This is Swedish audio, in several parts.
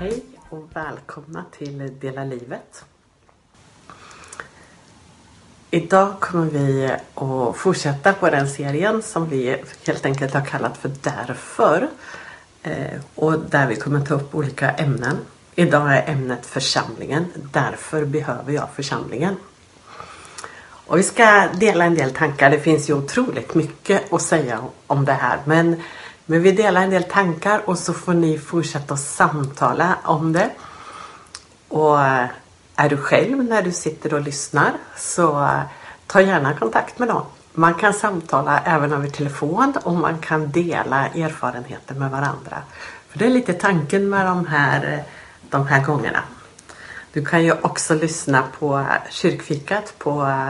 Hej och välkomna till Dela livet. Idag kommer vi att fortsätta på den serien som vi helt enkelt har kallat för Därför. Eh, och där vi kommer ta upp olika ämnen. Idag är ämnet församlingen. Därför behöver jag församlingen. Och vi ska dela en del tankar. Det finns ju otroligt mycket att säga om det här. Men, men vi delar en del tankar och så får ni fortsätta att samtala om det. Och eh, är du själv när du sitter och lyssnar så eh, ta gärna kontakt med någon. Man kan samtala även över telefon och man kan dela erfarenheter med varandra. För det är lite tanken med de här, eh, de här gångerna. Du kan ju också lyssna på kyrkfikat på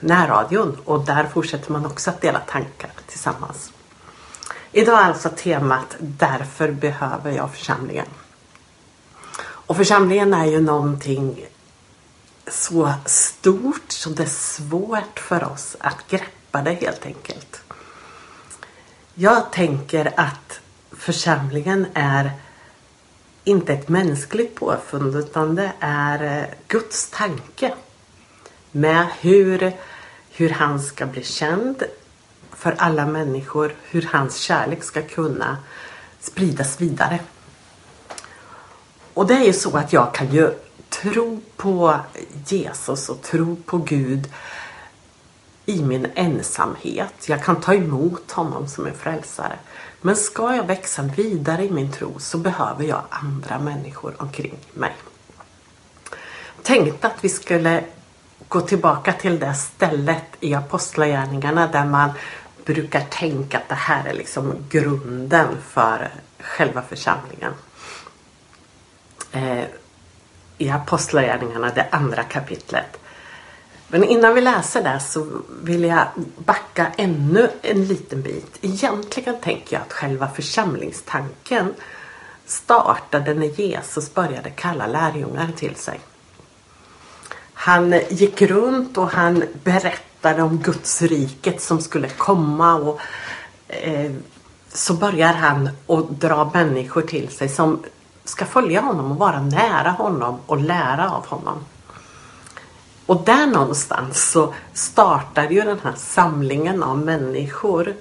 närradion och där fortsätter man också att dela tankar tillsammans. Idag är alltså temat Därför behöver jag församlingen. Och församlingen är ju någonting så stort så det är svårt för oss att greppa det helt enkelt. Jag tänker att församlingen är inte ett mänskligt påfund utan det är eh, Guds tanke med hur, hur han ska bli känd för alla människor, hur hans kärlek ska kunna spridas vidare. Och det är ju så att jag kan ju tro på Jesus och tro på Gud i min ensamhet. Jag kan ta emot honom som en frälsare. Men ska jag växa vidare i min tro så behöver jag andra människor omkring mig. Tänkte att vi skulle gå tillbaka till det stället i Apostlagärningarna där man brukar tänka att det här är liksom grunden för själva församlingen. Eh, I Apostlagärningarna, det andra kapitlet. Men innan vi läser det så vill jag backa ännu en liten bit. Egentligen tänker jag att själva församlingstanken startade när Jesus började kalla lärjungar till sig. Han gick runt och han berättade om Guds riket som skulle komma och eh, så börjar han att dra människor till sig som ska följa honom och vara nära honom och lära av honom. Och där någonstans så startar ju den här samlingen av människor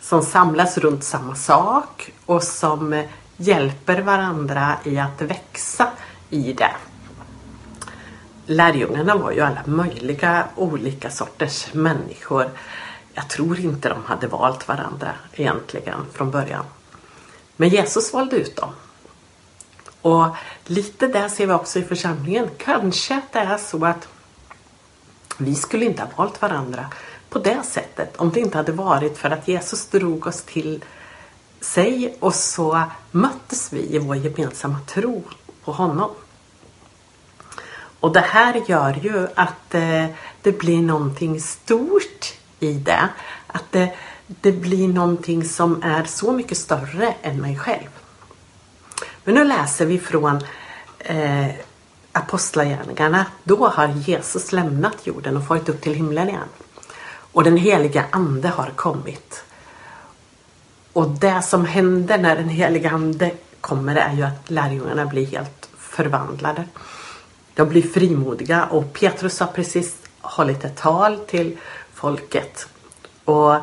som samlas runt samma sak och som eh, hjälper varandra i att växa i det. Lärjungarna var ju alla möjliga olika sorters människor. Jag tror inte de hade valt varandra egentligen från början. Men Jesus valde ut dem. Och lite där ser vi också i församlingen. Kanske att det är så att vi skulle inte ha valt varandra på det sättet om det inte hade varit för att Jesus drog oss till sig och så möttes vi i vår gemensamma tro på honom. Och det här gör ju att eh, det blir någonting stort i det. Att det, det blir någonting som är så mycket större än mig själv. Men nu läser vi från eh, Apostlagärningarna. Då har Jesus lämnat jorden och farit upp till himlen igen. Och den heliga ande har kommit. Och det som händer när den heliga ande kommer är ju att lärjungarna blir helt förvandlade. De blir frimodiga och Petrus har precis hållit ett tal till folket. Och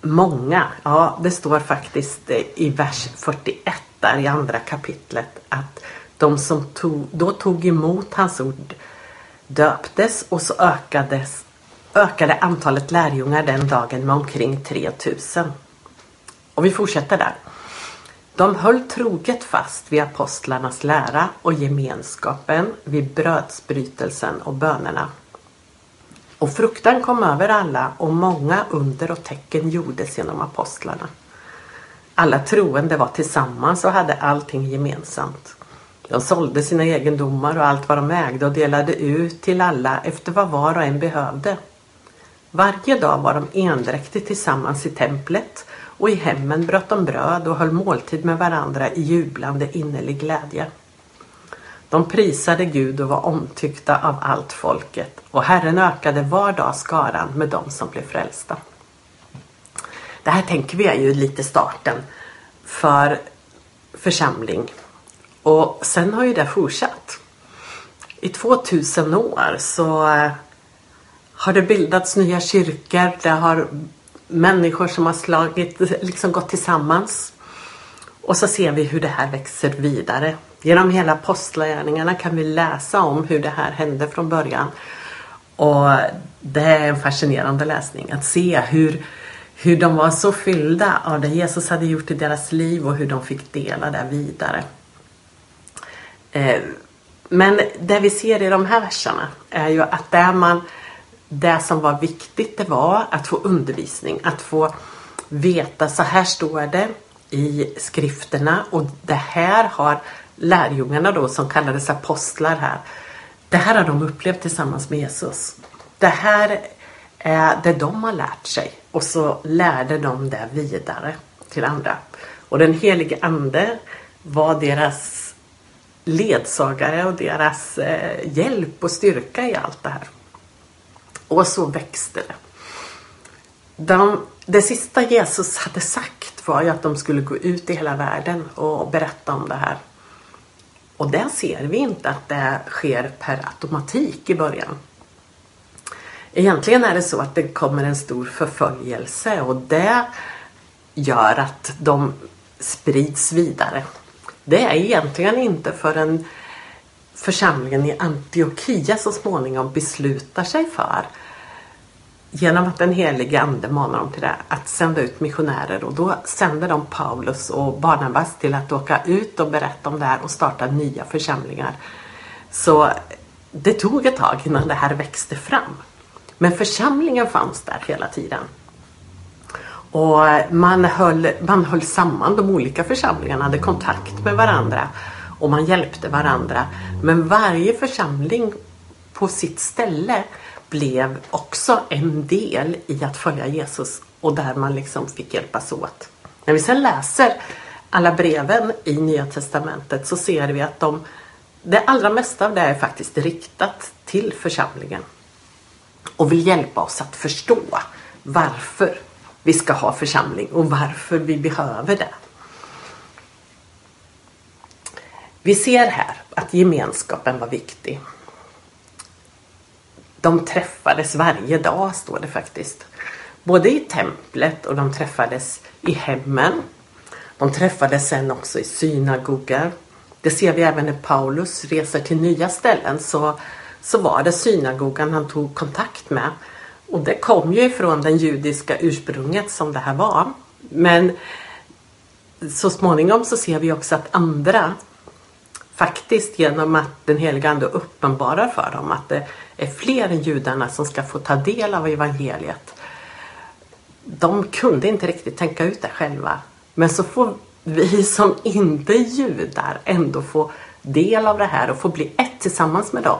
många, ja det står faktiskt i vers 41 där i andra kapitlet att de som tog, då tog emot hans ord döptes och så ökades, ökade antalet lärjungar den dagen med omkring 3000. Och vi fortsätter där. De höll troget fast vid apostlarnas lära och gemenskapen vid brödsbrytelsen och bönerna. Och fruktan kom över alla och många under och tecken gjordes genom apostlarna. Alla troende var tillsammans och hade allting gemensamt. De sålde sina egendomar och allt vad de ägde och delade ut till alla efter vad var och en behövde. Varje dag var de endräktigt tillsammans i templet och i hemmen bröt de bröd och höll måltid med varandra i jublande innerlig glädje. De prisade Gud och var omtyckta av allt folket och Herren ökade var dag skaran med dem som blev frälsta. Det här tänker vi är ju lite starten för församling. Och sen har ju det fortsatt. I 2000 år så eh, har det bildats nya kyrkor. Det har människor som har slagit, liksom gått tillsammans. Och så ser vi hur det här växer vidare. Genom hela apostlagärningarna kan vi läsa om hur det här hände från början. Och det är en fascinerande läsning att se hur, hur de var så fyllda av det Jesus hade gjort i deras liv och hur de fick dela det vidare. Eh, men det vi ser i de här verserna är ju att där man, det som var viktigt det var att få undervisning, att få veta så här står det i skrifterna och det här har lärjungarna då som kallades apostlar här. Det här har de upplevt tillsammans med Jesus. Det här är det de har lärt sig och så lärde de det vidare till andra. Och den helige ande var deras ledsagare och deras eh, hjälp och styrka i allt det här. Och så växte det. De, det sista Jesus hade sagt var ju att de skulle gå ut i hela världen och berätta om det här. Och där ser vi inte att det sker per automatik i början. Egentligen är det så att det kommer en stor förföljelse och det gör att de sprids vidare. Det är egentligen inte förrän församlingen i Antiochia så småningom beslutar sig för genom att den helige ande manar dem till det, att sända ut missionärer och då sänder de Paulus och Barnabas till att åka ut och berätta om det här och starta nya församlingar. Så det tog ett tag innan det här växte fram. Men församlingen fanns där hela tiden. Och man höll, man höll samman de olika församlingarna, hade kontakt med varandra och man hjälpte varandra. Men varje församling på sitt ställe blev också en del i att följa Jesus och där man liksom fick hjälpas åt. När vi sen läser alla breven i Nya Testamentet så ser vi att de, det allra mesta av det är faktiskt riktat till församlingen och vill hjälpa oss att förstå varför vi ska ha församling och varför vi behöver det. Vi ser här att gemenskapen var viktig. De träffades varje dag, står det faktiskt. Både i templet och de träffades i hemmen. De träffades sen också i synagogor. Det ser vi även när Paulus reser till nya ställen så, så var det synagogan han tog kontakt med. Och det kom ju ifrån det judiska ursprunget som det här var. Men så småningom så ser vi också att andra faktiskt genom att den heliga Ande uppenbarar för dem att det är fler än judarna som ska få ta del av evangeliet. De kunde inte riktigt tänka ut det själva. Men så får vi som inte är judar ändå få del av det här och få bli ett tillsammans med dem.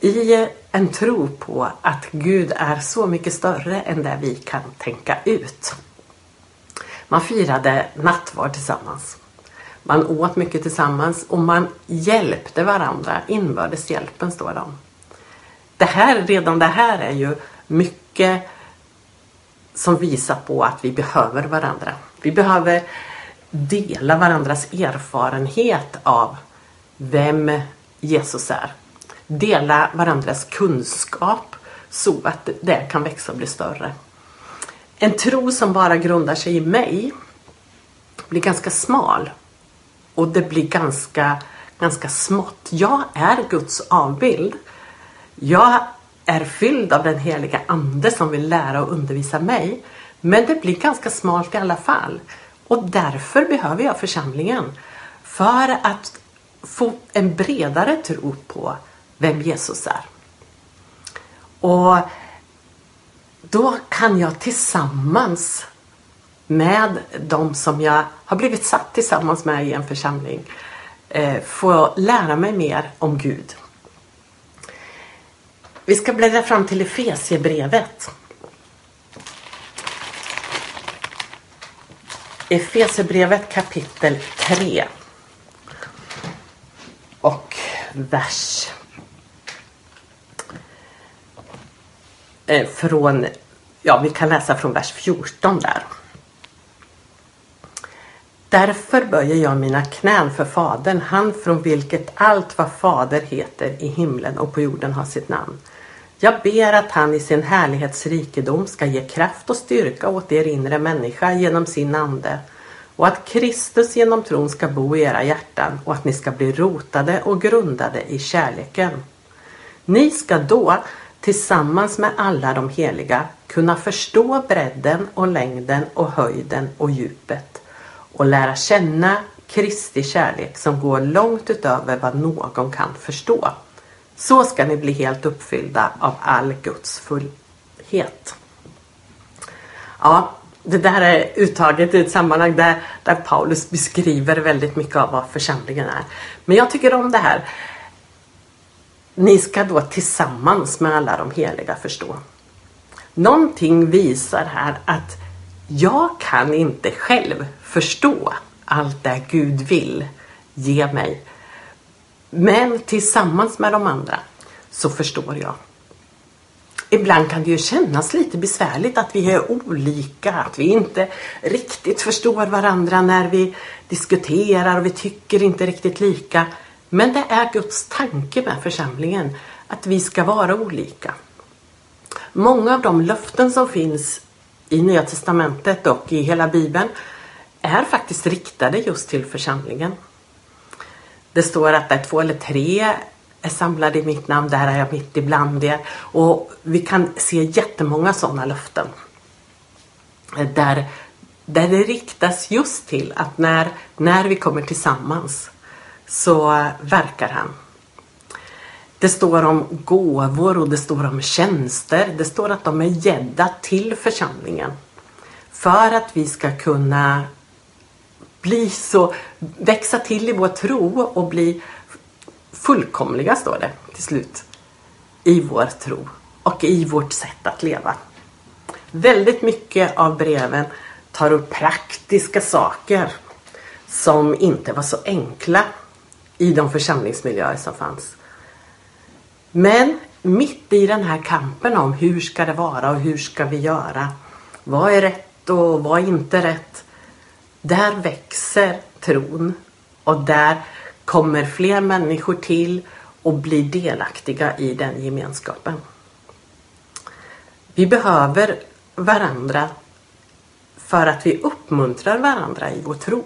I en tro på att Gud är så mycket större än det vi kan tänka ut. Man firade nattvard tillsammans. Man åt mycket tillsammans och man hjälpte varandra. Inbördeshjälpen står det om. Det här, redan det här är ju mycket som visar på att vi behöver varandra. Vi behöver dela varandras erfarenhet av vem Jesus är. Dela varandras kunskap så att det kan växa och bli större. En tro som bara grundar sig i mig blir ganska smal och det blir ganska, ganska smått. Jag är Guds avbild. Jag är fylld av den heliga Ande som vill lära och undervisa mig. Men det blir ganska smalt i alla fall. Och därför behöver jag församlingen. För att få en bredare tro på vem Jesus är. Och då kan jag tillsammans med de som jag har blivit satt tillsammans med i en församling eh, få lära mig mer om Gud. Vi ska bläddra fram till Efesiebrevet. Efesierbrevet kapitel 3. Och vers eh, från, ja vi kan läsa från vers 14 där. Därför böjer jag mina knän för Fadern, han från vilket allt vad Fader heter i himlen och på jorden har sitt namn. Jag ber att han i sin härlighetsrikedom ska ge kraft och styrka åt er inre människa genom sin ande och att Kristus genom tron ska bo i era hjärtan och att ni ska bli rotade och grundade i kärleken. Ni ska då tillsammans med alla de heliga kunna förstå bredden och längden och höjden och djupet och lära känna Kristi kärlek som går långt utöver vad någon kan förstå. Så ska ni bli helt uppfyllda av all Guds fullhet. Ja, det där är uttaget i ett sammanhang där, där Paulus beskriver väldigt mycket av vad församlingen är. Men jag tycker om det här. Ni ska då tillsammans med alla de heliga förstå. Någonting visar här att jag kan inte själv förstå allt det Gud vill ge mig. Men tillsammans med de andra så förstår jag. Ibland kan det ju kännas lite besvärligt att vi är olika, att vi inte riktigt förstår varandra när vi diskuterar och vi tycker inte riktigt lika. Men det är Guds tanke med församlingen, att vi ska vara olika. Många av de löften som finns i Nya Testamentet och i hela Bibeln är faktiskt riktade just till församlingen. Det står att där två eller tre är samlade i mitt namn, där är jag mitt ibland er. Och vi kan se jättemånga sådana löften. Där, där det riktas just till att när, när vi kommer tillsammans så verkar han. Det står om gåvor och det står om tjänster. Det står att de är gädda till församlingen. För att vi ska kunna bli så, växa till i vår tro och bli fullkomliga, står det till slut, i vår tro och i vårt sätt att leva. Väldigt mycket av breven tar upp praktiska saker som inte var så enkla i de församlingsmiljöer som fanns. Men mitt i den här kampen om hur ska det vara och hur ska vi göra? Vad är rätt och vad är inte rätt? Där växer tron och där kommer fler människor till och blir delaktiga i den gemenskapen. Vi behöver varandra för att vi uppmuntrar varandra i vår tro.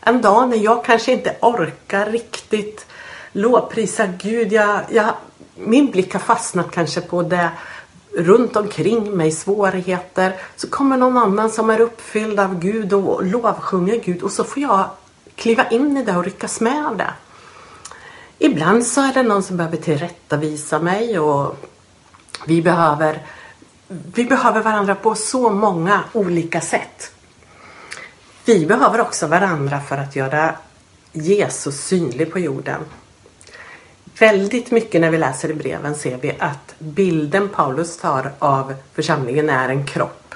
En dag när jag kanske inte orkar riktigt lovprisa Gud. Jag, jag, min blick har fastnat kanske på det runt omkring mig, svårigheter. Så kommer någon annan som är uppfylld av Gud och lovsjunger Gud och så får jag kliva in i det och ryckas med av det. Ibland så är det någon som behöver tillrättavisa mig och vi behöver, vi behöver varandra på så många olika sätt. Vi behöver också varandra för att göra Jesus synlig på jorden. Väldigt mycket när vi läser i breven ser vi att bilden Paulus tar av församlingen är en kropp.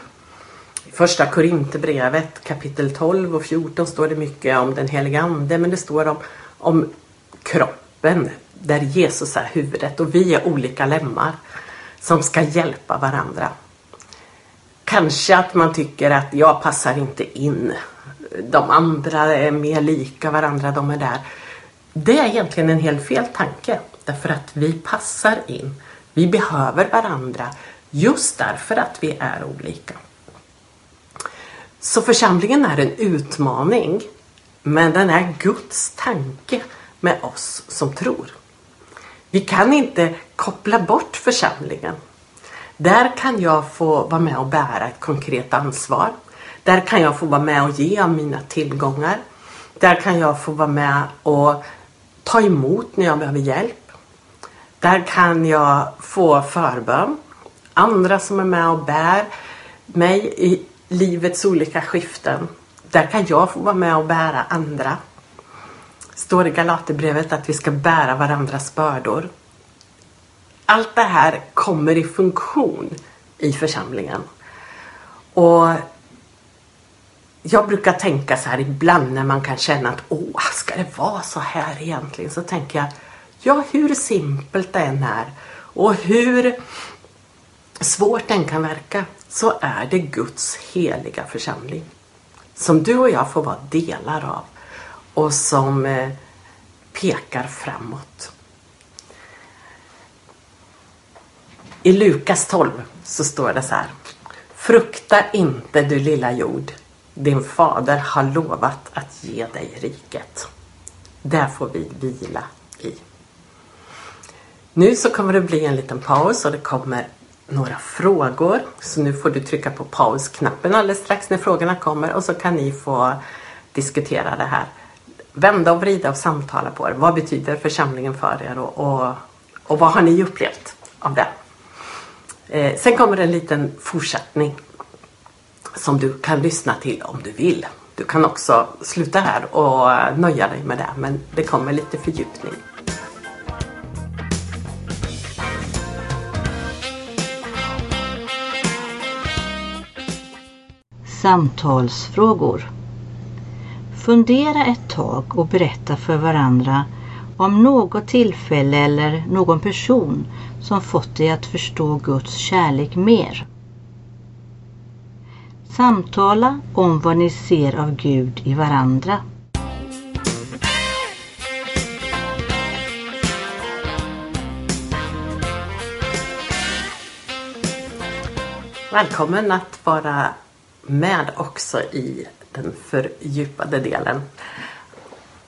I första Korinthierbrevet kapitel 12 och 14 står det mycket om den heliga ande men det står om, om kroppen där Jesus är huvudet och vi är olika lemmar som ska hjälpa varandra. Kanske att man tycker att jag passar inte in. De andra är mer lika varandra, de är där. Det är egentligen en helt fel tanke. Därför att vi passar in. Vi behöver varandra just därför att vi är olika. Så församlingen är en utmaning. Men den är Guds tanke med oss som tror. Vi kan inte koppla bort församlingen. Där kan jag få vara med och bära ett konkret ansvar. Där kan jag få vara med och ge av mina tillgångar. Där kan jag få vara med och ta emot när jag behöver hjälp. Där kan jag få förbön. Andra som är med och bär mig i livets olika skiften. Där kan jag få vara med och bära andra. Står i Galaterbrevet att vi ska bära varandras bördor. Allt det här kommer i funktion i församlingen. Och jag brukar tänka så här ibland när man kan känna att åh, ska det vara så här egentligen? Så tänker jag, ja hur simpelt det än är och hur svårt den kan verka så är det Guds heliga församling. som du och jag får vara delar av och som eh, pekar framåt. I Lukas 12 så står det så här. Frukta inte du lilla jord. Din fader har lovat att ge dig riket. Där får vi vila i. Nu så kommer det bli en liten paus och det kommer några frågor. Så nu får du trycka på pausknappen alldeles strax när frågorna kommer och så kan ni få diskutera det här. Vända och vrida och samtala på det. Vad betyder församlingen för er och, och, och vad har ni upplevt av det? Eh, sen kommer en liten fortsättning som du kan lyssna till om du vill. Du kan också sluta här och eh, nöja dig med det men det kommer lite fördjupning. Samtalsfrågor Fundera ett tag och berätta för varandra om något tillfälle eller någon person som fått dig att förstå Guds kärlek mer. Samtala om vad ni ser av Gud i varandra. Välkommen att vara med också i den fördjupade delen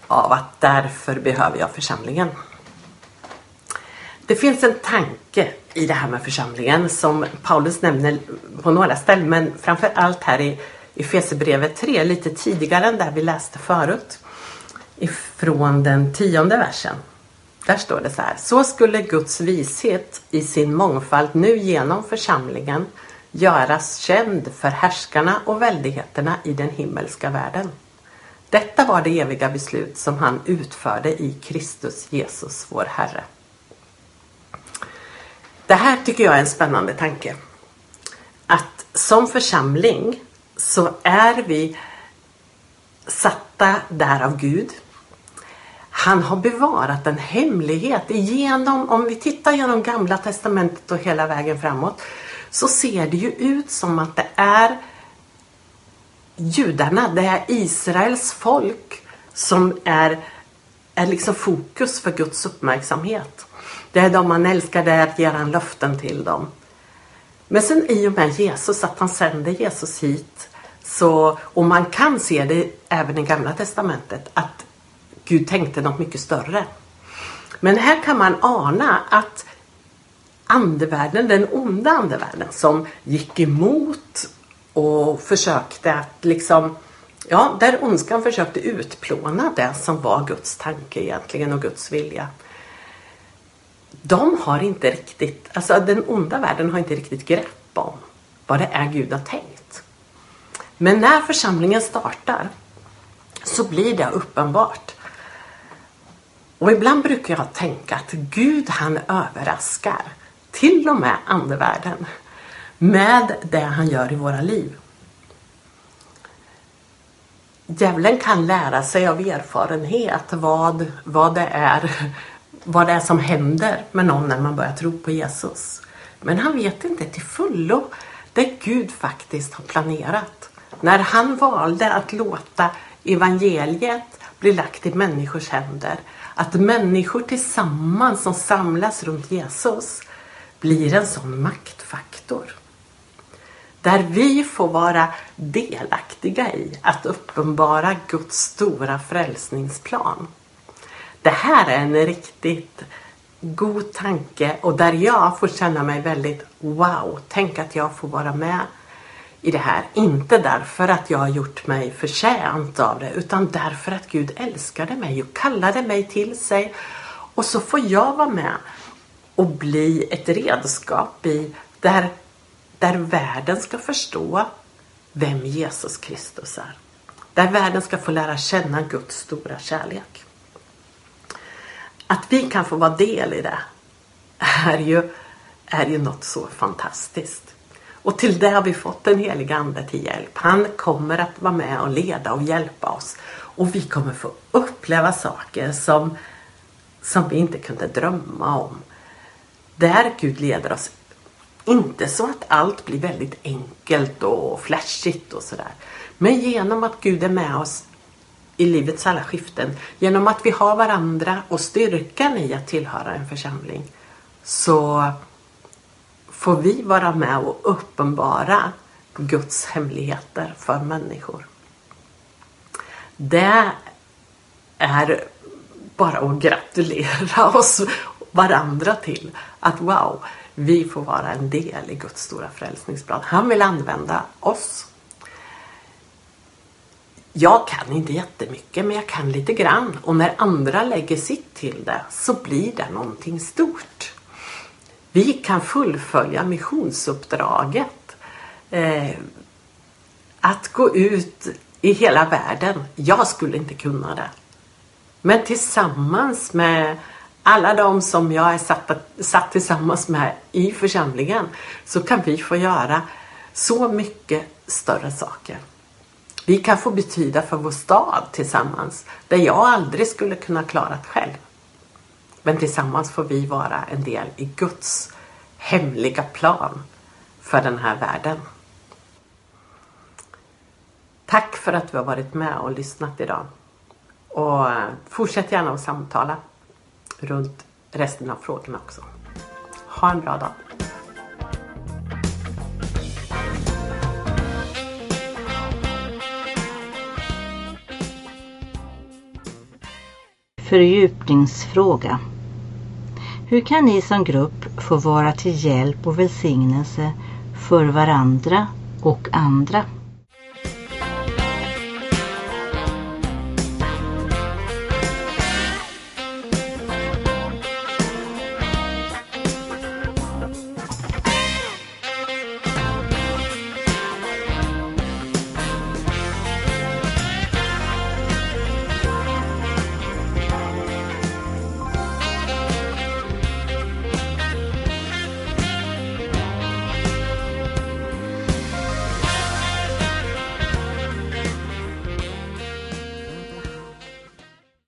av att därför behöver jag församlingen. Det finns en tanke i det här med församlingen som Paulus nämner på några ställen men framför allt här i Efesierbrevet 3 lite tidigare än där vi läste förut. Ifrån den tionde versen. Där står det så här. Så skulle Guds vishet i sin mångfald nu genom församlingen göras känd för härskarna och väldigheterna i den himmelska världen. Detta var det eviga beslut som han utförde i Kristus Jesus vår Herre. Det här tycker jag är en spännande tanke. Att som församling så är vi satta där av Gud. Han har bevarat en hemlighet genom, om vi tittar genom gamla testamentet och hela vägen framåt, så ser det ju ut som att det är judarna, det är Israels folk som är, är liksom fokus för Guds uppmärksamhet. Det är de man älskar, det är att ge han löften till dem. Men sen i och med Jesus, att han sänder Jesus hit, så, och man kan se det även i Gamla Testamentet, att Gud tänkte något mycket större. Men här kan man ana att andevärlden, den onda andevärlden som gick emot och försökte att liksom Ja, där ondskan försökte utplåna det som var Guds tanke egentligen och Guds vilja de har inte riktigt, alltså den onda världen har inte riktigt grepp om vad det är Gud har tänkt. Men när församlingen startar så blir det uppenbart. Och ibland brukar jag tänka att Gud han överraskar till och med andevärlden med det han gör i våra liv. Djävulen kan lära sig av erfarenhet vad, vad det är vad det är som händer med någon när man börjar tro på Jesus. Men han vet inte till fullo det Gud faktiskt har planerat. När han valde att låta evangeliet bli lagt i människors händer. Att människor tillsammans som samlas runt Jesus blir en sån maktfaktor. Där vi får vara delaktiga i att uppenbara Guds stora frälsningsplan. Det här är en riktigt god tanke och där jag får känna mig väldigt wow, tänk att jag får vara med i det här. Inte därför att jag har gjort mig förtjänt av det utan därför att Gud älskade mig och kallade mig till sig. Och så får jag vara med och bli ett redskap i där, där världen ska förstå vem Jesus Kristus är. Där världen ska få lära känna Guds stora kärlek. Att vi kan få vara del i det är ju, är ju något så fantastiskt. Och till det har vi fått den heliga Ande till hjälp. Han kommer att vara med och leda och hjälpa oss. Och vi kommer få uppleva saker som, som vi inte kunde drömma om. Där Gud leder oss Inte så att allt blir väldigt enkelt och flashigt och sådär. Men genom att Gud är med oss i livets alla skiften. Genom att vi har varandra och styrkan i att tillhöra en församling. Så får vi vara med och uppenbara Guds hemligheter för människor. Det är bara att gratulera oss varandra till att wow, vi får vara en del i Guds stora frälsningsplan. Han vill använda oss. Jag kan inte jättemycket men jag kan lite grann och när andra lägger sitt till det så blir det någonting stort. Vi kan fullfölja missionsuppdraget. Eh, att gå ut i hela världen. Jag skulle inte kunna det. Men tillsammans med alla de som jag är satt, satt tillsammans med i församlingen så kan vi få göra så mycket större saker. Vi kan få betyda för vår stad tillsammans det jag aldrig skulle kunna klara själv. Men tillsammans får vi vara en del i Guds hemliga plan för den här världen. Tack för att du har varit med och lyssnat idag. Och fortsätt gärna att samtala runt resten av frågorna också. Ha en bra dag. Fördjupningsfråga. Hur kan ni som grupp få vara till hjälp och välsignelse för varandra och andra?